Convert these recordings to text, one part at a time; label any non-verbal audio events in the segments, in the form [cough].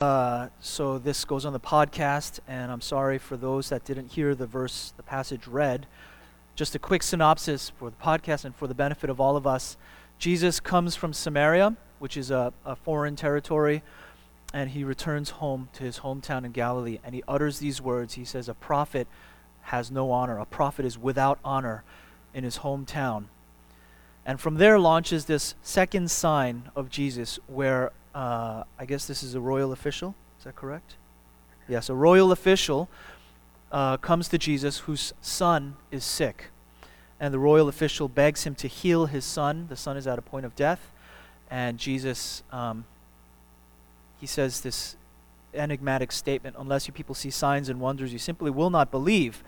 Uh, so this goes on the podcast, and I'm sorry for those that didn't hear the verse, the passage read. Just a quick synopsis for the podcast and for the benefit of all of us. Jesus comes from Samaria, which is a, a foreign territory, and he returns home to his hometown in Galilee, and he utters these words. He says, A prophet has no honor, a prophet is without honor in his hometown. And from there launches this second sign of Jesus, where uh, I guess this is a royal official. Is that correct? Yes, a royal official uh, comes to Jesus whose son is sick. And the royal official begs him to heal his son. The son is at a point of death. And Jesus, um, he says this enigmatic statement Unless you people see signs and wonders, you simply will not believe.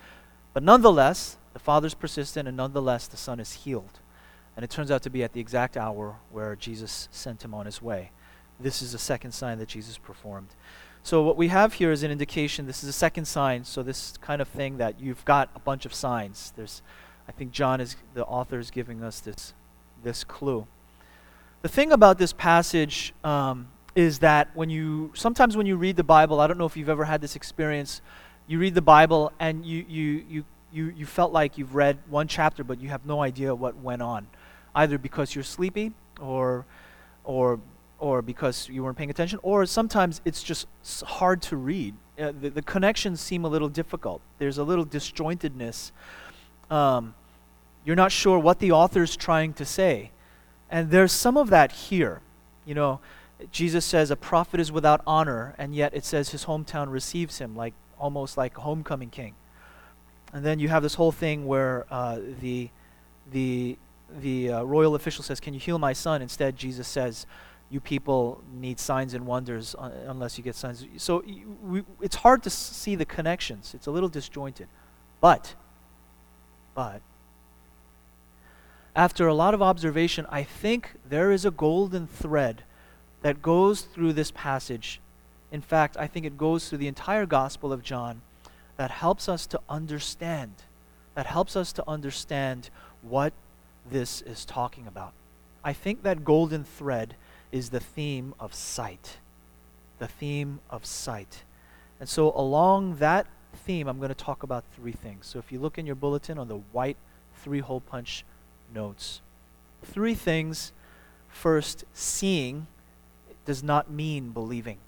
But nonetheless, the father's persistent, and nonetheless, the son is healed. And it turns out to be at the exact hour where Jesus sent him on his way. This is a second sign that Jesus performed. So, what we have here is an indication this is a second sign. So, this kind of thing that you've got a bunch of signs. There's, I think John is, the author is giving us this, this clue. The thing about this passage um, is that when you, sometimes when you read the Bible, I don't know if you've ever had this experience, you read the Bible and you, you, you, you, you felt like you've read one chapter, but you have no idea what went on, either because you're sleepy or, or or because you weren't paying attention, or sometimes it's just hard to read. Uh, the, the, connections seem a little difficult. There's a little disjointedness. Um, you're not sure what the author's trying to say. And there's some of that here. You know, Jesus says a prophet is without honor, and yet it says his hometown receives him, like almost like a homecoming king. And then you have this whole thing where uh, the the the uh, royal official says, "Can you heal my son?" Instead, Jesus says, you people need signs and wonders uh, unless you get signs. So we, it's hard to see the connections. It's a little disjointed. But, but, after a lot of observation, I think there is a golden thread that goes through this passage. In fact, I think it goes through the entire Gospel of John that helps us to understand, that helps us to understand what this is talking about. I think that golden thread is the theme of sight. The theme of sight. And so, along that theme, I'm going to talk about three things. So, if you look in your bulletin on the white three hole punch notes, three things. First, seeing does not mean believing.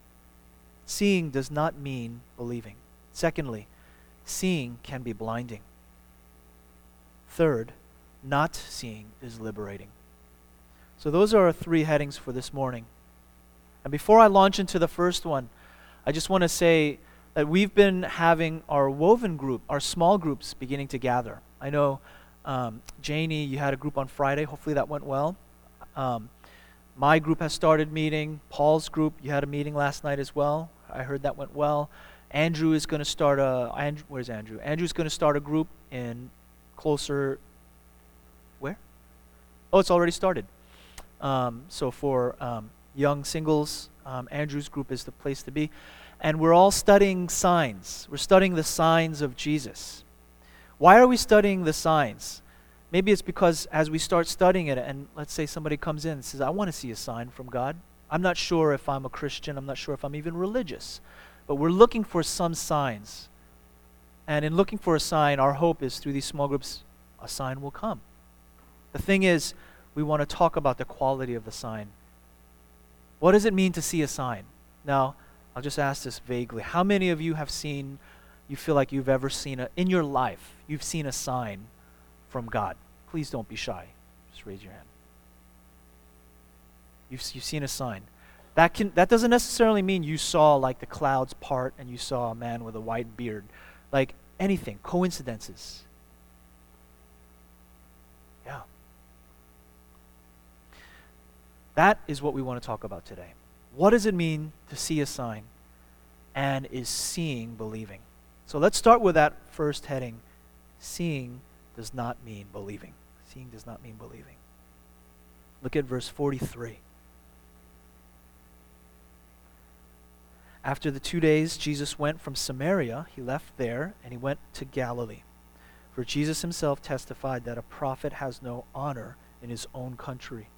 Seeing does not mean believing. Secondly, seeing can be blinding. Third, not seeing is liberating. So, those are our three headings for this morning. And before I launch into the first one, I just want to say that we've been having our woven group, our small groups, beginning to gather. I know, um, Janie, you had a group on Friday. Hopefully that went well. Um, my group has started meeting. Paul's group, you had a meeting last night as well. I heard that went well. Andrew is going to start a. Andrew, where's Andrew? Andrew's going to start a group in closer. Where? Oh, it's already started. Um, so for um, young singles, um, Andrew's group is the place to be. And we're all studying signs. We're studying the signs of Jesus. Why are we studying the signs? Maybe it's because as we start studying it, and let's say somebody comes in and says, I want to see a sign from God. I'm not sure if I'm a Christian, I'm not sure if I'm even religious, but we're looking for some signs. And in looking for a sign, our hope is through these small groups, a sign will come. The thing is, we want to talk about the quality of the sign. What does it mean to see a sign? Now, I'll just ask this vaguely. How many of you have seen, you feel like you've ever seen, a, in your life, you've seen a sign from God? Please don't be shy. Just raise your hand. You've, you've seen a sign. That, can, that doesn't necessarily mean you saw like the clouds part and you saw a man with a white beard. Like anything, coincidences. That is what we want to talk about today. What does it mean to see a sign? And is seeing believing? So let's start with that first heading. Seeing does not mean believing. Seeing does not mean believing. Look at verse 43. After the two days, Jesus went from Samaria. He left there and he went to Galilee. For Jesus himself testified that a prophet has no honor in his own country.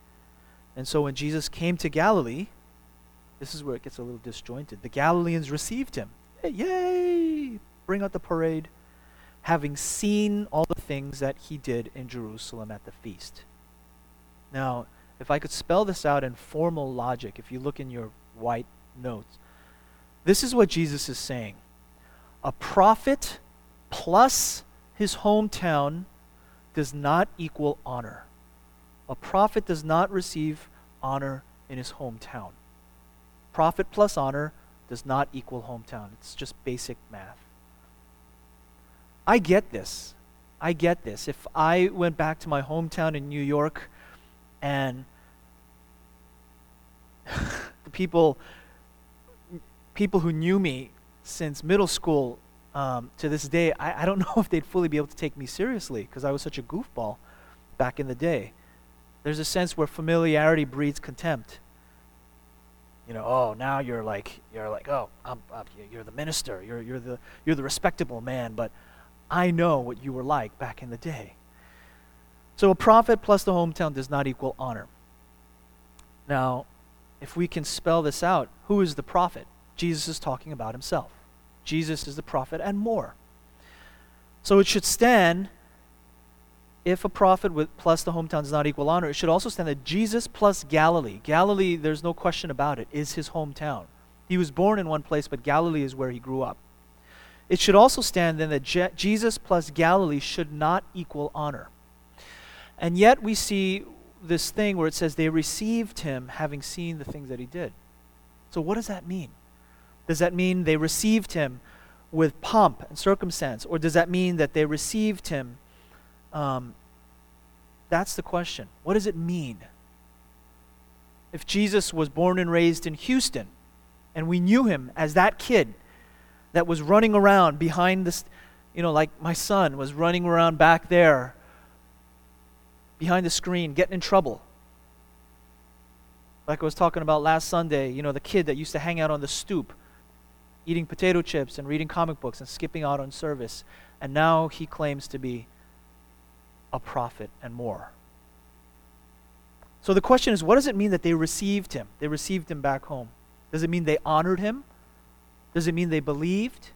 And so when Jesus came to Galilee, this is where it gets a little disjointed. The Galileans received him. Hey, yay! Bring out the parade. Having seen all the things that he did in Jerusalem at the feast. Now, if I could spell this out in formal logic, if you look in your white notes, this is what Jesus is saying. A prophet plus his hometown does not equal honor. A prophet does not receive honor in his hometown. Prophet plus honor does not equal hometown. It's just basic math. I get this. I get this. If I went back to my hometown in New York and [laughs] the people people who knew me since middle school um, to this day, I, I don't [laughs] know if they'd fully be able to take me seriously because I was such a goofball back in the day. There's a sense where familiarity breeds contempt. You know, oh, now you're like you're like, oh, I'm, I'm, you're the minister. You're you're the you're the respectable man, but I know what you were like back in the day. So a prophet plus the hometown does not equal honor. Now, if we can spell this out, who is the prophet? Jesus is talking about himself. Jesus is the prophet and more. So it should stand if a prophet with plus the hometown does not equal honor, it should also stand that Jesus plus Galilee. Galilee, there's no question about it, is his hometown. He was born in one place, but Galilee is where he grew up. It should also stand then that Je- Jesus plus Galilee should not equal honor. And yet we see this thing where it says they received him having seen the things that he did. So what does that mean? Does that mean they received him with pomp and circumstance? Or does that mean that they received him? Um, that's the question. What does it mean? If Jesus was born and raised in Houston, and we knew him as that kid that was running around behind this, you know, like my son was running around back there behind the screen, getting in trouble. Like I was talking about last Sunday, you know, the kid that used to hang out on the stoop eating potato chips and reading comic books and skipping out on service. And now he claims to be a prophet and more. So the question is what does it mean that they received him? They received him back home. Does it mean they honored him? Does it mean they believed?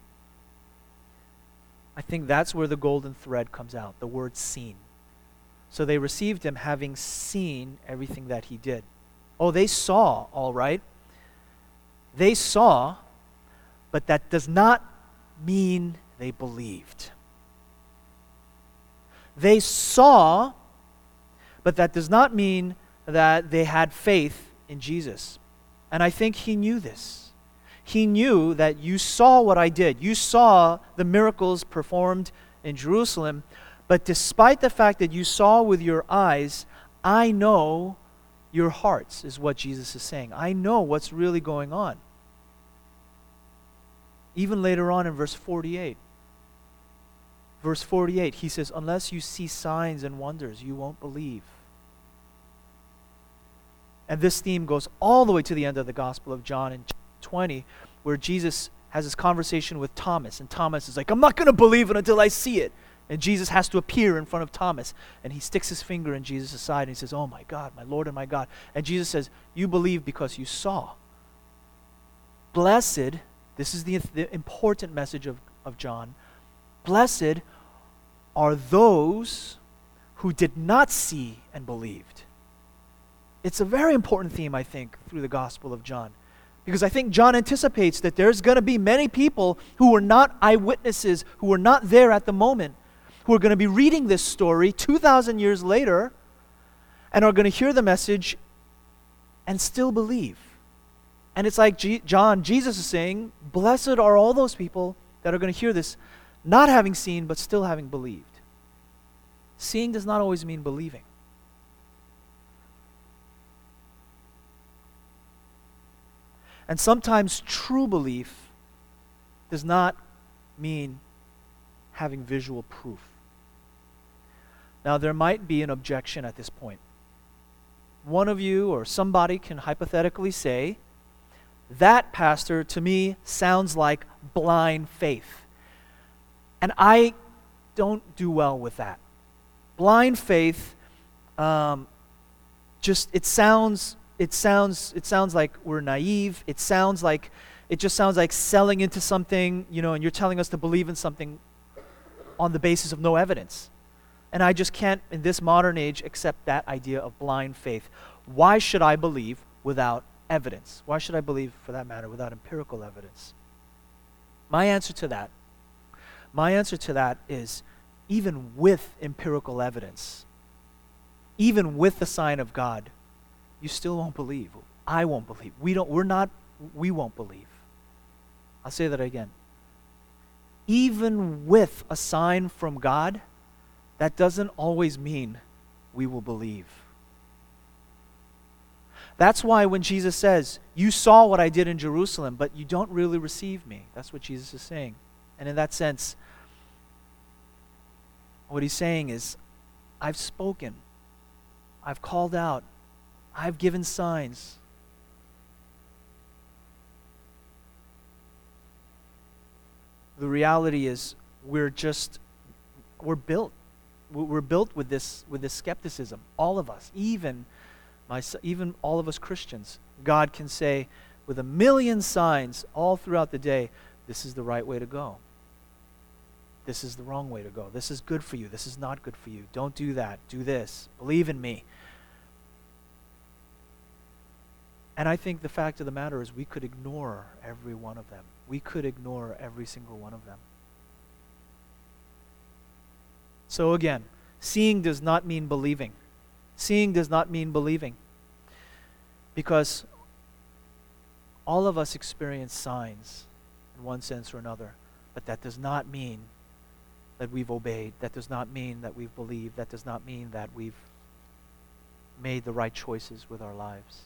I think that's where the golden thread comes out the word seen. So they received him having seen everything that he did. Oh, they saw, all right. They saw, but that does not mean they believed. They saw, but that does not mean that they had faith in Jesus. And I think he knew this. He knew that you saw what I did. You saw the miracles performed in Jerusalem. But despite the fact that you saw with your eyes, I know your hearts, is what Jesus is saying. I know what's really going on. Even later on in verse 48. Verse 48, he says, Unless you see signs and wonders, you won't believe. And this theme goes all the way to the end of the Gospel of John in 20, where Jesus has this conversation with Thomas. And Thomas is like, I'm not going to believe it until I see it. And Jesus has to appear in front of Thomas. And he sticks his finger in Jesus' side and he says, Oh my God, my Lord and my God. And Jesus says, You believe because you saw. Blessed this is the, the important message of, of John. Blessed are those who did not see and believed. It's a very important theme, I think, through the Gospel of John. Because I think John anticipates that there's going to be many people who were not eyewitnesses, who were not there at the moment, who are going to be reading this story 2,000 years later and are going to hear the message and still believe. And it's like G- John, Jesus is saying, Blessed are all those people that are going to hear this, not having seen, but still having believed. Seeing does not always mean believing. And sometimes true belief does not mean having visual proof. Now, there might be an objection at this point. One of you or somebody can hypothetically say, that, Pastor, to me sounds like blind faith. And I don't do well with that. Blind faith, um, just, it sounds, it sounds it sounds like we're naive. It sounds like it just sounds like selling into something, you know, and you're telling us to believe in something on the basis of no evidence. And I just can't, in this modern age, accept that idea of blind faith. Why should I believe without evidence? Why should I believe, for that matter, without empirical evidence? My answer to that, my answer to that is even with empirical evidence, even with the sign of God, you still won't believe. I won't believe. We don't we're not we won't believe. I'll say that again. Even with a sign from God, that doesn't always mean we will believe. That's why when Jesus says, You saw what I did in Jerusalem, but you don't really receive me. That's what Jesus is saying. And in that sense, what he's saying is, I've spoken, I've called out, I've given signs. The reality is, we're just, we're built. We're built with this, with this skepticism. All of us, even, my, even all of us Christians. God can say, with a million signs all throughout the day, this is the right way to go. This is the wrong way to go. This is good for you. This is not good for you. Don't do that. Do this. Believe in me. And I think the fact of the matter is we could ignore every one of them. We could ignore every single one of them. So again, seeing does not mean believing. Seeing does not mean believing. Because all of us experience signs in one sense or another, but that does not mean that we've obeyed. That does not mean that we've believed. That does not mean that we've made the right choices with our lives.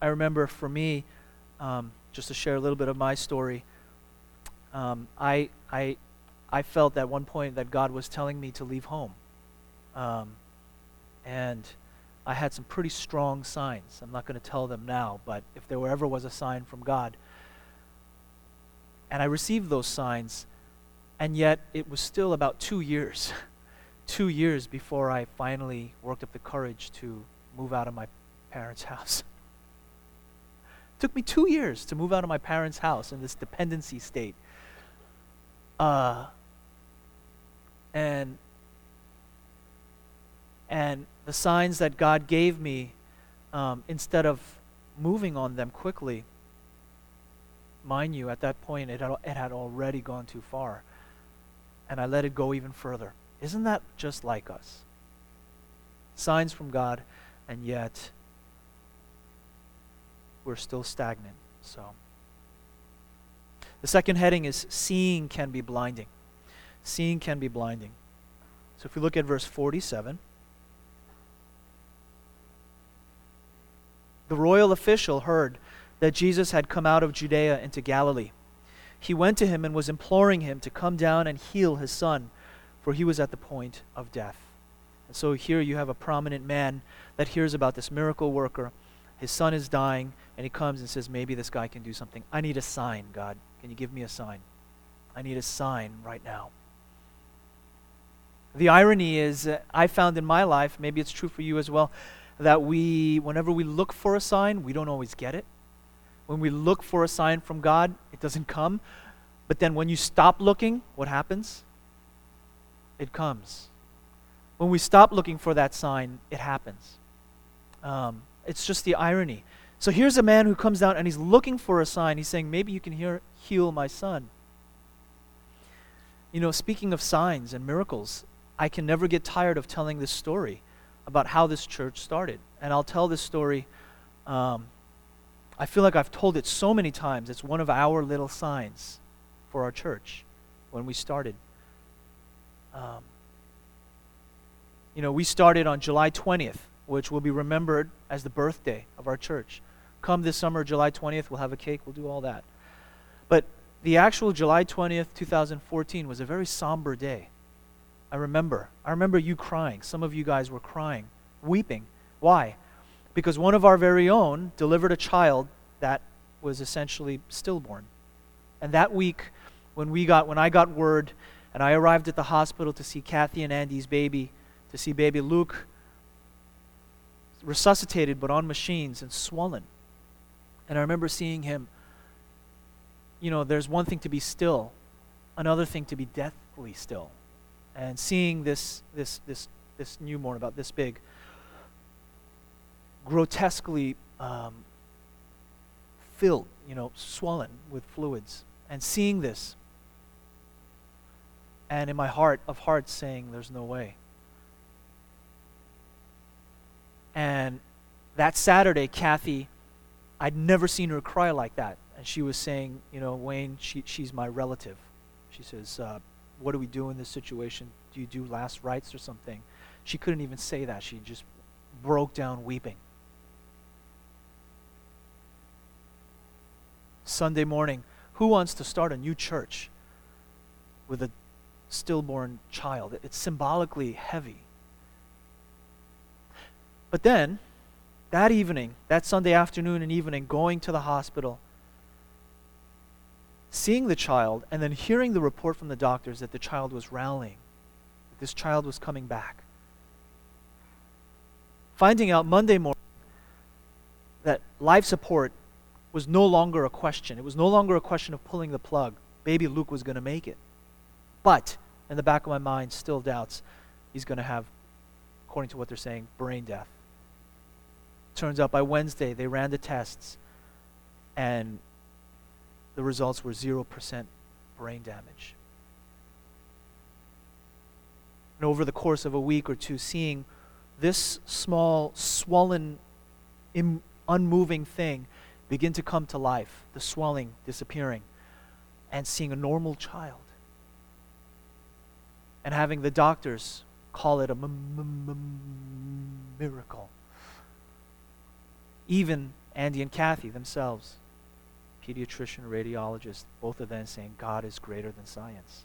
I remember for me, um, just to share a little bit of my story, um, I, I, I felt at one point that God was telling me to leave home. Um, and I had some pretty strong signs. I'm not going to tell them now, but if there ever was a sign from God, and I received those signs, and yet it was still about two years, [laughs] two years before I finally worked up the courage to move out of my parents' [laughs] house It took me two years to move out of my parents' house in this dependency state. Uh, and and the signs that God gave me, um, instead of moving on them quickly, mind you, at that point it had, it had already gone too far. And I let it go even further. Isn't that just like us? Signs from God, and yet we're still stagnant. So, the second heading is seeing can be blinding. Seeing can be blinding. So, if we look at verse 47, the royal official heard that Jesus had come out of Judea into Galilee. He went to him and was imploring him to come down and heal his son, for he was at the point of death. And so here you have a prominent man that hears about this miracle worker his son is dying, and he comes and says, Maybe this guy can do something. I need a sign, God. Can you give me a sign? I need a sign right now. The irony is, uh, I found in my life, maybe it's true for you as well, that we, whenever we look for a sign, we don't always get it. When we look for a sign from God, it doesn't come. But then when you stop looking, what happens? It comes. When we stop looking for that sign, it happens. Um, it's just the irony. So here's a man who comes down and he's looking for a sign. He's saying, Maybe you can hear, heal my son. You know, speaking of signs and miracles, I can never get tired of telling this story about how this church started. And I'll tell this story. Um, I feel like I've told it so many times. It's one of our little signs for our church when we started. Um, you know, we started on July 20th, which will be remembered as the birthday of our church. Come this summer, July 20th, we'll have a cake, we'll do all that. But the actual July 20th, 2014 was a very somber day. I remember. I remember you crying. Some of you guys were crying, weeping. Why? Because one of our very own delivered a child that was essentially stillborn. And that week, when we got when I got word and I arrived at the hospital to see Kathy and Andy's baby, to see baby Luke resuscitated but on machines and swollen. And I remember seeing him you know, there's one thing to be still, another thing to be deathly still. And seeing this this this this newborn about this big grotesquely um, filled, you know, swollen with fluids, and seeing this, and in my heart of hearts saying, There's no way. And that Saturday, Kathy, I'd never seen her cry like that. And she was saying, You know, Wayne, she, she's my relative. She says, uh, What do we do in this situation? Do you do last rites or something? She couldn't even say that. She just broke down weeping. Sunday morning, who wants to start a new church with a stillborn child? It's symbolically heavy. But then, that evening, that Sunday afternoon and evening, going to the hospital, seeing the child, and then hearing the report from the doctors that the child was rallying, that this child was coming back. Finding out Monday morning that life support was no longer a question. It was no longer a question of pulling the plug. Baby Luke was going to make it. But in the back of my mind, still doubts he's going to have, according to what they're saying, brain death. Turns out by Wednesday, they ran the tests, and the results were 0% brain damage. And over the course of a week or two, seeing this small, swollen, Im- unmoving thing begin to come to life, the swelling disappearing, and seeing a normal child. And having the doctors call it a m- m- m- miracle. Even Andy and Kathy themselves, pediatrician, radiologist, both of them saying God is greater than science.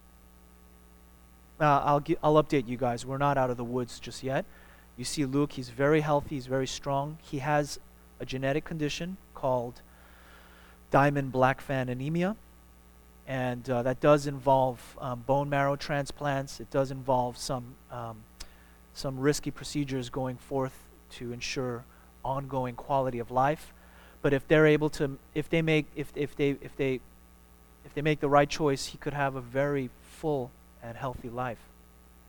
I'll, I'll update you guys. We're not out of the woods just yet. You see Luke, he's very healthy, he's very strong. He has a genetic condition called diamond blackfan anemia. And uh, that does involve um, bone marrow transplants. It does involve some, um, some risky procedures going forth to ensure ongoing quality of life. But if they're able to, if they make, if, if they, if they, if they make the right choice, he could have a very full and healthy life.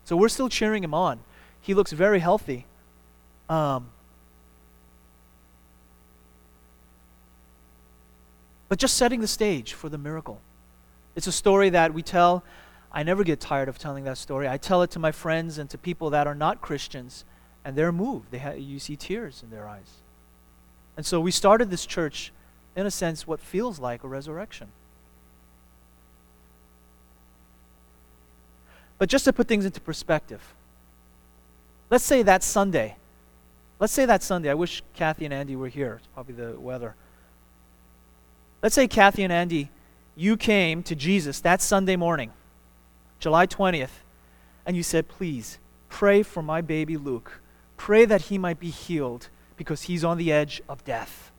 So we're still cheering him on. He looks very healthy. Um, but just setting the stage for the miracle. It's a story that we tell. I never get tired of telling that story. I tell it to my friends and to people that are not Christians, and they're moved. They ha- you see tears in their eyes. And so we started this church, in a sense, what feels like a resurrection. But just to put things into perspective, let's say that Sunday. Let's say that Sunday. I wish Kathy and Andy were here. It's probably the weather. Let's say, Kathy and Andy, you came to Jesus that Sunday morning, July 20th, and you said, Please pray for my baby Luke. Pray that he might be healed because he's on the edge of death.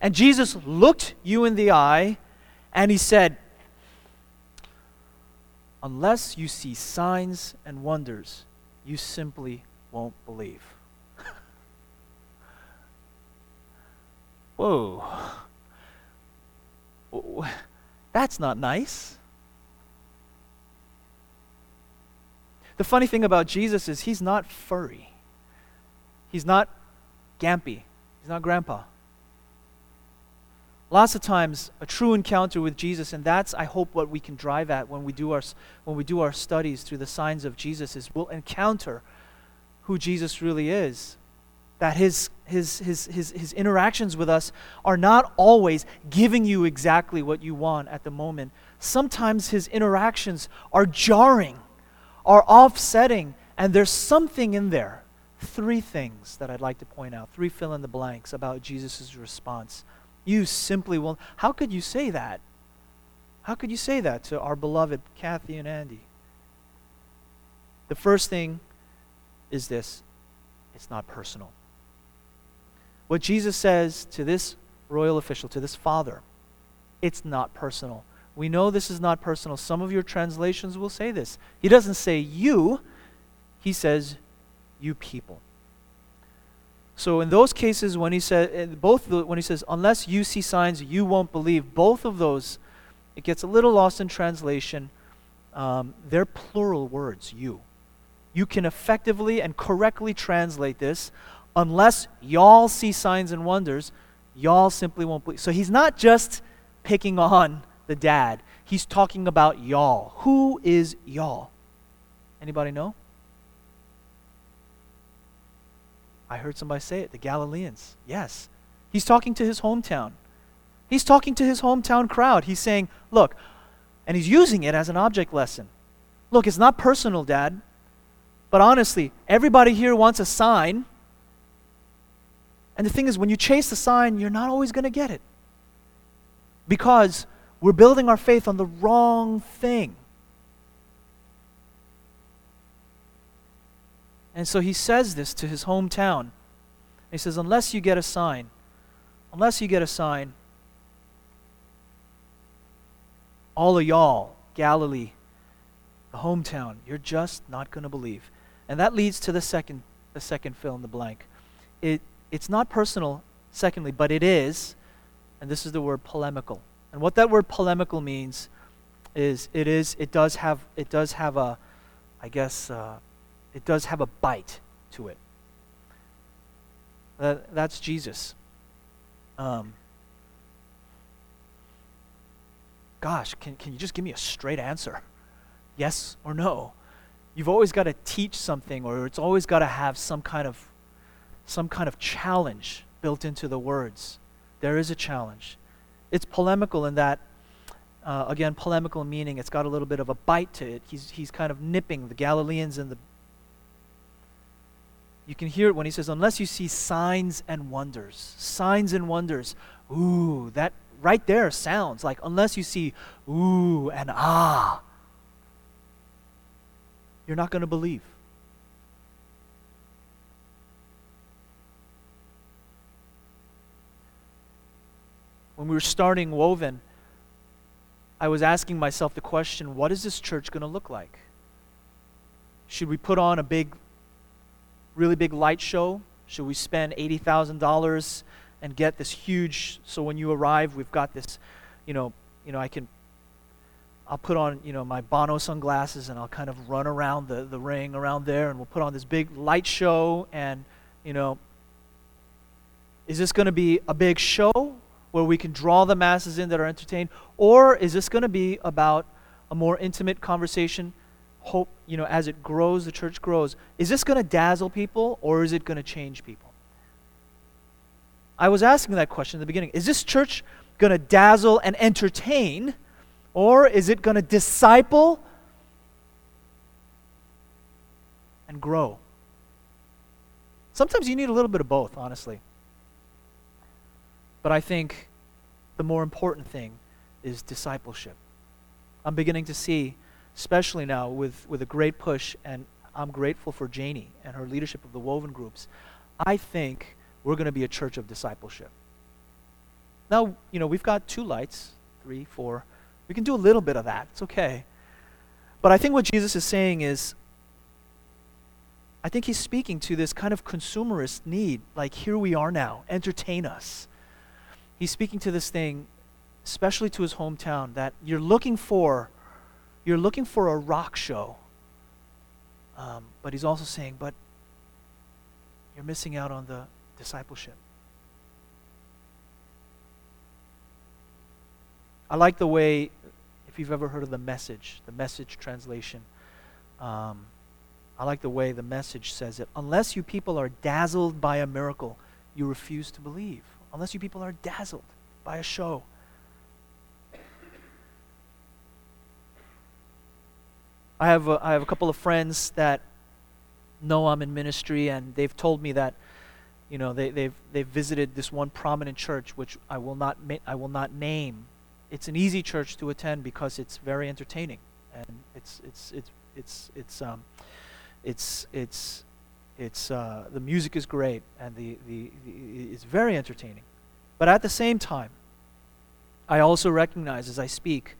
And Jesus looked you in the eye and he said, Unless you see signs and wonders, you simply won't believe. [laughs] Whoa. [laughs] That's not nice. The funny thing about Jesus is he's not furry. He's not gampy. He's not grandpa. Lots of times, a true encounter with Jesus, and that's, I hope, what we can drive at when we do our, when we do our studies through the signs of Jesus, is we'll encounter who Jesus really is that his, his, his, his, his interactions with us are not always giving you exactly what you want at the moment. Sometimes his interactions are jarring, are offsetting, and there's something in there. Three things that I'd like to point out, three fill in the blanks about Jesus' response. You simply will. How could you say that? How could you say that to our beloved Kathy and Andy? The first thing is this it's not personal what Jesus says to this royal official, to this father, it's not personal. We know this is not personal. Some of your translations will say this. He doesn't say you, he says you people. So in those cases, when he said both when he says unless you see signs, you won't believe. Both of those, it gets a little lost in translation. Um, they're plural words. You, you can effectively and correctly translate this. Unless y'all see signs and wonders, y'all simply won't believe. So he's not just picking on the dad. He's talking about y'all. Who is y'all? Anybody know? I heard somebody say it, the Galileans. Yes. He's talking to his hometown. He's talking to his hometown crowd. He's saying, Look, and he's using it as an object lesson. Look, it's not personal, Dad. But honestly, everybody here wants a sign. And the thing is, when you chase the sign, you're not always going to get it. Because we're building our faith on the wrong thing. And so he says this to his hometown. He says, Unless you get a sign, unless you get a sign, all of y'all, Galilee, the hometown, you're just not going to believe. And that leads to the second, the second fill in the blank. It, it's not personal, secondly, but it is, and this is the word polemical. And what that word polemical means is it is it does have it does have a, I guess, uh, it does have a bite to it. That, that's Jesus. Um, gosh, can, can you just give me a straight answer? Yes or no? You've always got to teach something, or it's always got to have some kind of some kind of challenge built into the words. There is a challenge. It's polemical in that, uh, again, polemical meaning it's got a little bit of a bite to it. He's, he's kind of nipping the Galileans and the you can hear it when he says, unless you see signs and wonders. Signs and wonders. Ooh, that right there sounds like unless you see ooh and ah, you're not going to believe. When we were starting Woven, I was asking myself the question what is this church going to look like? Should we put on a big really big light show? Should we spend $80,000 and get this huge so when you arrive we've got this, you know, you know I can I'll put on, you know, my Bono sunglasses and I'll kind of run around the, the ring around there and we'll put on this big light show and, you know, is this going to be a big show where we can draw the masses in that are entertained? Or is this going to be about a more intimate conversation hope, you know, as it grows, the church grows, is this going to dazzle people or is it going to change people? I was asking that question in the beginning. Is this church going to dazzle and entertain or is it going to disciple and grow? Sometimes you need a little bit of both, honestly. But I think the more important thing is discipleship. I'm beginning to see especially now with, with a great push, and I'm grateful for Janie and her leadership of the Woven groups. I think we're going to be a church of discipleship. Now, you know, we've got two lights, three, four. We can do a little bit of that. It's okay. But I think what Jesus is saying is, I think he's speaking to this kind of consumerist need, like, here we are now, entertain us. He's speaking to this thing, especially to his hometown, that you're looking for you're looking for a rock show. Um, but he's also saying, but you're missing out on the discipleship. I like the way, if you've ever heard of the message, the message translation, um, I like the way the message says it. Unless you people are dazzled by a miracle, you refuse to believe. Unless you people are dazzled by a show. I have a, I have a couple of friends that know I'm in ministry, and they've told me that, you know, they, they've they've visited this one prominent church, which I will not I will not name. It's an easy church to attend because it's very entertaining, and it's it's it's it's it's um, it's it's it's uh, the music is great, and the, the, the it's very entertaining. But at the same time, I also recognize as I speak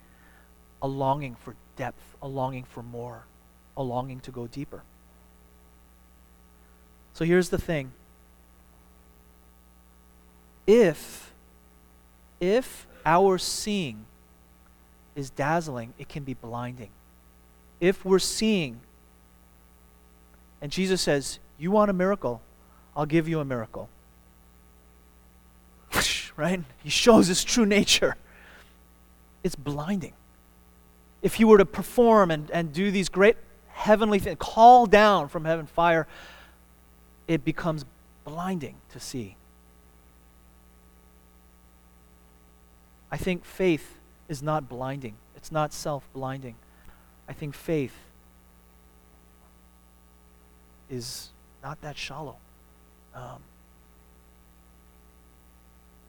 a longing for depth, a longing for more, a longing to go deeper. So here's the thing. If if our seeing is dazzling, it can be blinding. If we're seeing and Jesus says, "You want a miracle? I'll give you a miracle." [laughs] Right? He shows his true nature. It's blinding. If he were to perform and, and do these great heavenly things, call down from heaven fire, it becomes blinding to see. I think faith is not blinding, it's not self blinding. I think faith is not that shallow. Um,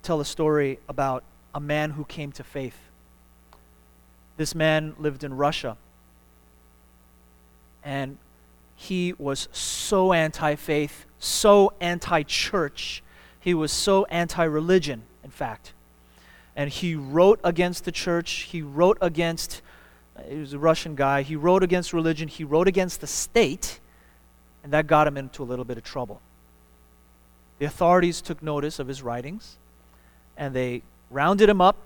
tell a story about a man who came to faith. This man lived in Russia. And he was so anti faith, so anti church. He was so anti religion, in fact. And he wrote against the church. He wrote against, he was a Russian guy. He wrote against religion. He wrote against the state. And that got him into a little bit of trouble. The authorities took notice of his writings and they rounded him up,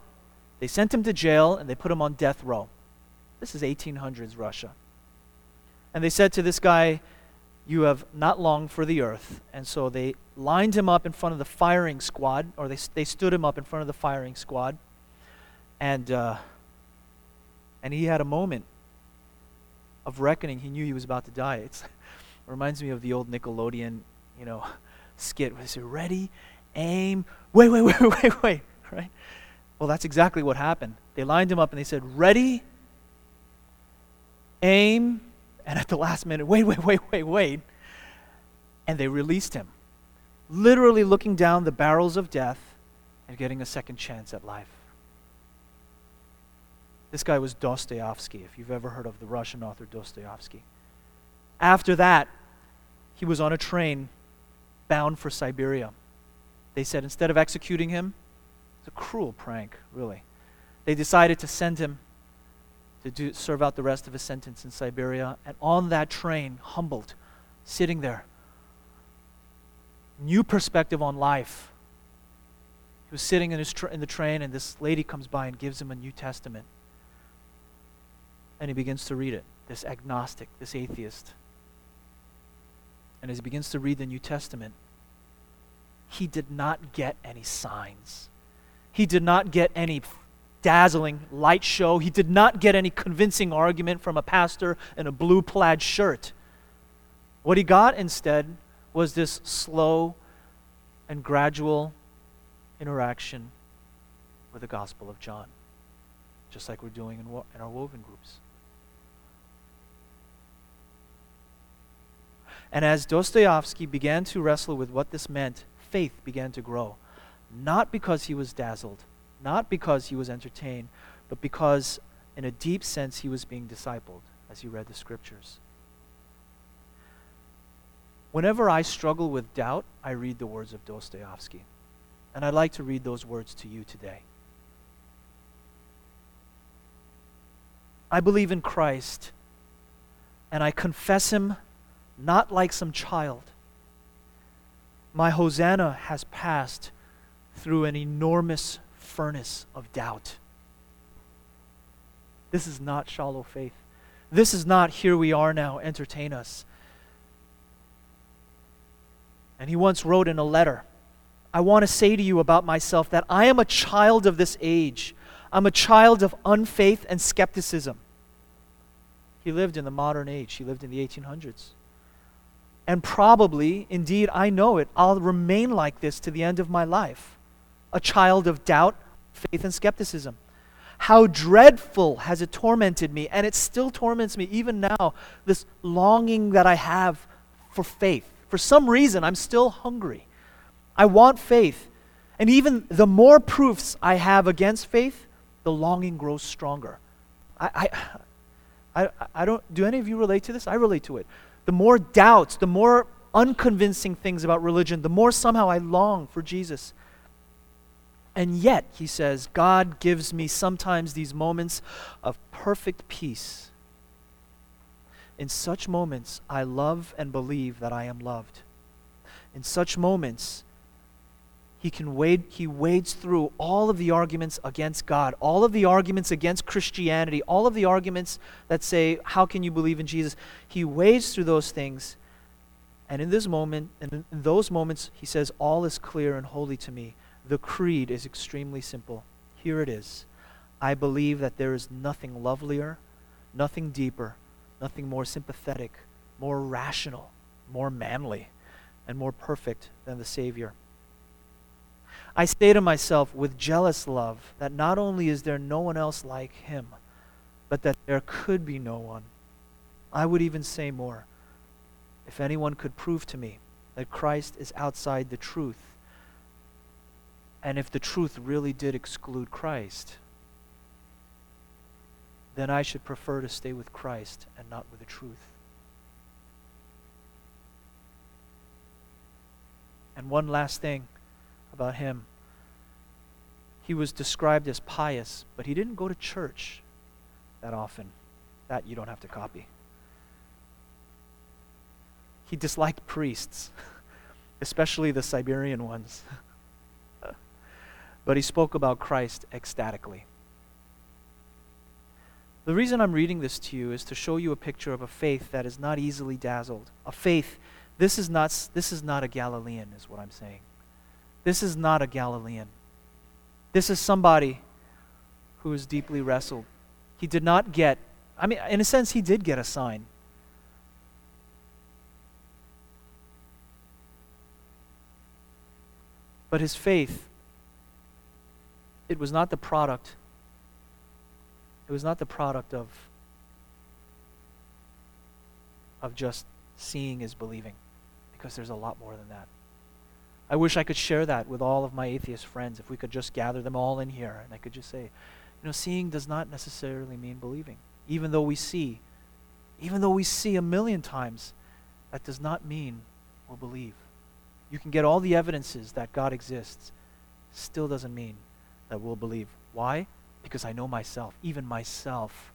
they sent him to jail, and they put him on death row. This is 1800s Russia. And they said to this guy, You have not long for the earth. And so they lined him up in front of the firing squad, or they, they stood him up in front of the firing squad. And, uh, and he had a moment of reckoning. He knew he was about to die. It's, it [laughs] reminds me of the old Nickelodeon, you know, [laughs] skit they say, Ready, aim, wait, wait, wait, [laughs] wait, wait, right? Well, that's exactly what happened. They lined him up and they said, ready, aim, and at the last minute, wait, wait, wait, wait, wait. And they released him, literally looking down the barrels of death and getting a second chance at life. This guy was Dostoevsky, if you've ever heard of the Russian author Dostoevsky. After that, he was on a train bound for Siberia. They said instead of executing him, it's a cruel prank, really. They decided to send him to do, serve out the rest of his sentence in Siberia. And on that train, humbled, sitting there, new perspective on life. He was sitting in, tra- in the train, and this lady comes by and gives him a New Testament. And he begins to read it, this agnostic, this atheist. And as he begins to read the New Testament, he did not get any signs. He did not get any dazzling light show. He did not get any convincing argument from a pastor in a blue plaid shirt. What he got instead was this slow and gradual interaction with the Gospel of John, just like we're doing in, in our woven groups. And as Dostoevsky began to wrestle with what this meant, faith began to grow. Not because he was dazzled, not because he was entertained, but because, in a deep sense, he was being discipled as he read the scriptures. Whenever I struggle with doubt, I read the words of Dostoevsky. And I'd like to read those words to you today. I believe in Christ, and I confess him not like some child my Hosanna has passed through an enormous furnace of doubt. This is not shallow faith. This is not here we are now, entertain us. And he once wrote in a letter I want to say to you about myself that I am a child of this age. I'm a child of unfaith and skepticism. He lived in the modern age, he lived in the 1800s. And probably, indeed, I know it, I'll remain like this to the end of my life a child of doubt, faith, and skepticism. How dreadful has it tormented me, and it still torments me even now, this longing that I have for faith. For some reason, I'm still hungry. I want faith. And even the more proofs I have against faith, the longing grows stronger. I, I, [sighs] I, I don't, do any of you relate to this? I relate to it the more doubts, the more unconvincing things about religion, the more somehow I long for Jesus. And yet, he says, God gives me sometimes these moments of perfect peace. In such moments, I love and believe that I am loved. In such moments, he can wade he wades through all of the arguments against God, all of the arguments against Christianity, all of the arguments that say, How can you believe in Jesus? He wades through those things. And in this moment, and in those moments, he says, All is clear and holy to me. The creed is extremely simple. Here it is. I believe that there is nothing lovelier, nothing deeper, nothing more sympathetic, more rational, more manly, and more perfect than the Savior. I say to myself with jealous love that not only is there no one else like him, but that there could be no one. I would even say more. If anyone could prove to me that Christ is outside the truth, and if the truth really did exclude Christ, then I should prefer to stay with Christ and not with the truth. And one last thing about him. He was described as pious, but he didn't go to church that often. That you don't have to copy. He disliked priests, [laughs] especially the Siberian ones. [laughs] but he spoke about Christ ecstatically. The reason I'm reading this to you is to show you a picture of a faith that is not easily dazzled. A faith, this is not, this is not a Galilean, is what I'm saying. This is not a Galilean. This is somebody who is deeply wrestled. He did not get, I mean, in a sense, he did get a sign. But his faith, it was not the product, it was not the product of, of just seeing is believing, because there's a lot more than that. I wish I could share that with all of my atheist friends, if we could just gather them all in here and I could just say, you know, seeing does not necessarily mean believing. Even though we see, even though we see a million times, that does not mean we'll believe. You can get all the evidences that God exists, still doesn't mean that we'll believe. Why? Because I know myself, even myself.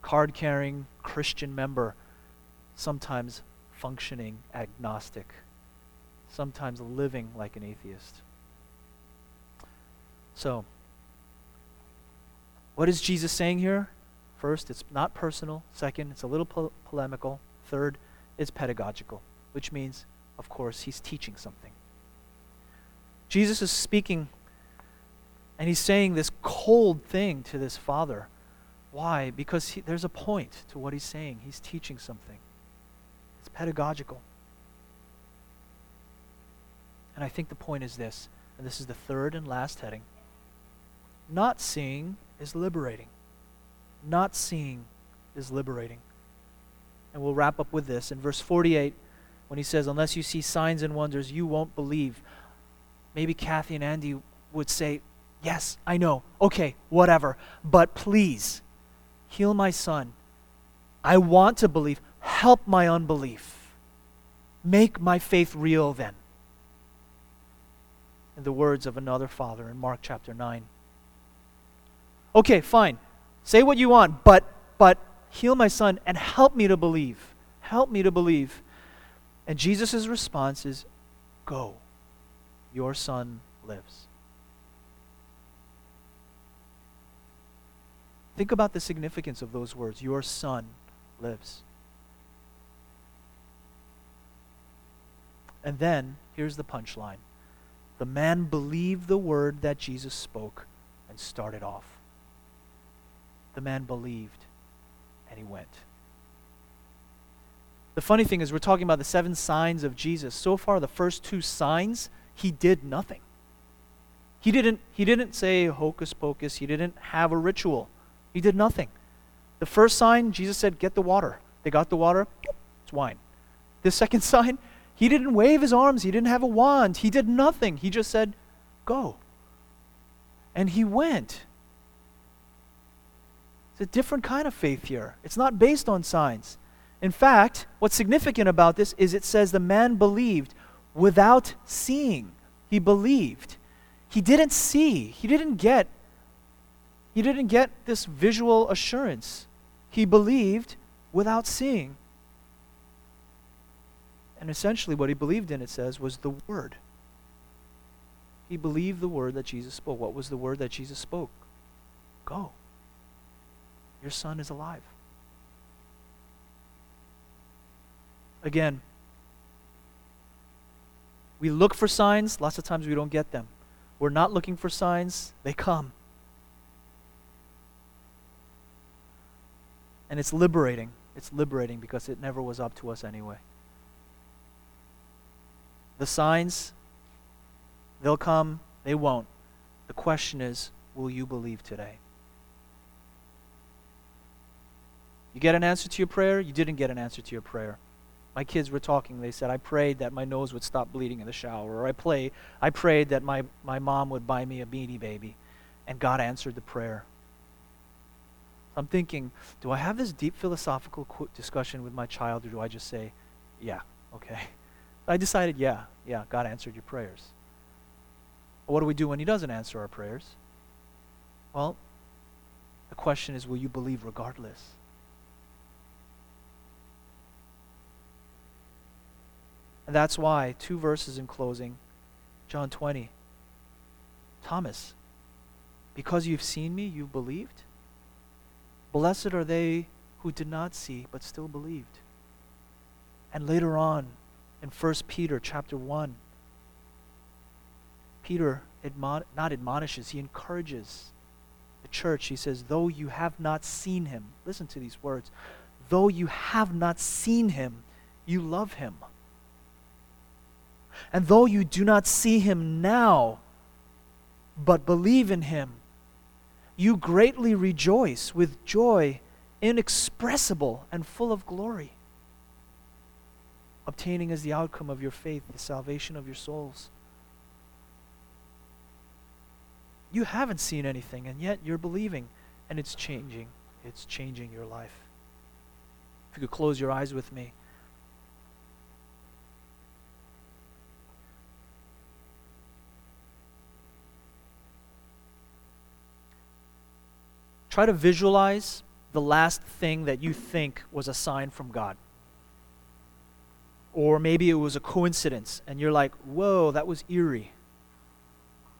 Card carrying Christian member sometimes functioning agnostic, sometimes living like an atheist. So, what is Jesus saying here? First, it's not personal. Second, it's a little po- polemical. Third, it's pedagogical, which means, of course, he's teaching something. Jesus is speaking and he's saying this cold thing to this father. Why? Because he, there's a point to what he's saying. He's teaching something it's pedagogical. And I think the point is this, and this is the third and last heading. Not seeing is liberating. Not seeing is liberating. And we'll wrap up with this. In verse 48, when he says, Unless you see signs and wonders, you won't believe. Maybe Kathy and Andy would say, Yes, I know. Okay, whatever. But please, heal my son. I want to believe. Help my unbelief. Make my faith real then. In the words of another father in Mark chapter 9. Okay, fine. Say what you want, but but heal my son and help me to believe. Help me to believe. And Jesus' response is, Go. Your son lives. Think about the significance of those words. Your son lives. And then, here's the punchline the man believed the word that Jesus spoke and started off. The man believed and he went. The funny thing is, we're talking about the seven signs of Jesus. So far, the first two signs, he did nothing. He didn't, he didn't say hocus pocus, he didn't have a ritual. He did nothing. The first sign, Jesus said, Get the water. They got the water, it's wine. The second [laughs] sign, he didn't wave his arms, he didn't have a wand, he did nothing. He just said, Go. And he went. It's a different kind of faith here. It's not based on signs. In fact, what's significant about this is it says the man believed. Without seeing. He believed. He didn't see. He didn't get he didn't get this visual assurance. He believed without seeing. And essentially, what he believed in, it says, was the Word. He believed the word that Jesus spoke. What was the word that Jesus spoke? Go. Your son is alive. Again, we look for signs, lots of times we don't get them. We're not looking for signs, they come. And it's liberating. It's liberating because it never was up to us anyway. The signs, they'll come, they won't. The question is, will you believe today? You get an answer to your prayer, you didn't get an answer to your prayer. My kids were talking, they said, I prayed that my nose would stop bleeding in the shower, or I, play, I prayed that my, my mom would buy me a beanie baby, and God answered the prayer. I'm thinking, do I have this deep philosophical discussion with my child, or do I just say, yeah, okay? [laughs] I decided, yeah, yeah, God answered your prayers. What do we do when He doesn't answer our prayers? Well, the question is, will you believe regardless? And that's why, two verses in closing, John 20. Thomas, because you've seen me, you've believed? Blessed are they who did not see but still believed. And later on in 1 Peter chapter 1, Peter admon- not admonishes, he encourages the church. He says, Though you have not seen him, listen to these words, though you have not seen him, you love him. And though you do not see him now, but believe in him, you greatly rejoice with joy inexpressible and full of glory, obtaining as the outcome of your faith the salvation of your souls. You haven't seen anything, and yet you're believing, and it's changing. It's changing your life. If you could close your eyes with me. Try to visualize the last thing that you think was a sign from God. Or maybe it was a coincidence and you're like, whoa, that was eerie.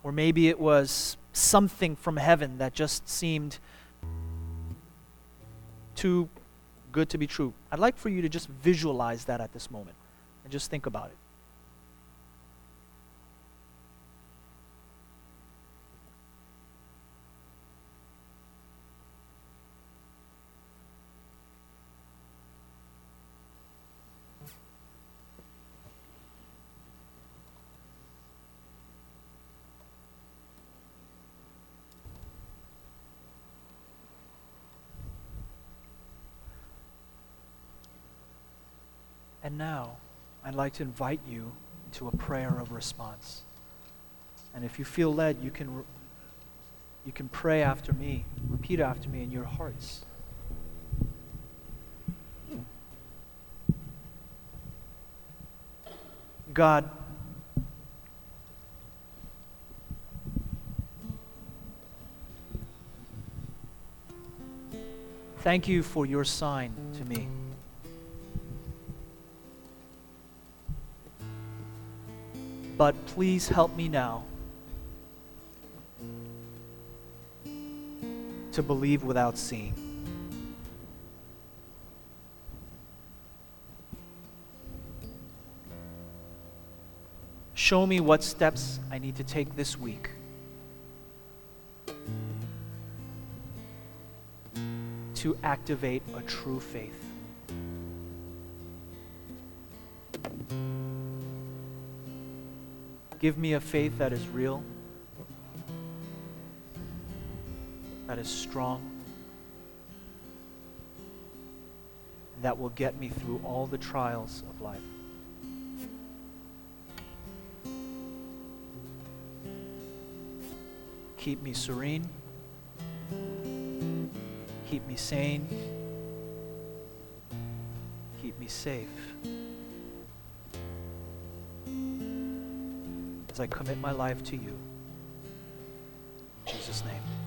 Or maybe it was something from heaven that just seemed too good to be true. I'd like for you to just visualize that at this moment and just think about it. And now, I'd like to invite you to a prayer of response. And if you feel led, you can, you can pray after me, repeat after me in your hearts. God, thank you for your sign to me. But please help me now to believe without seeing. Show me what steps I need to take this week. To activate a true faith. Give me a faith that is real, that is strong, that will get me through all the trials of life. Keep me serene. Keep me sane. Keep me safe. As I commit my life to you. In Jesus' name.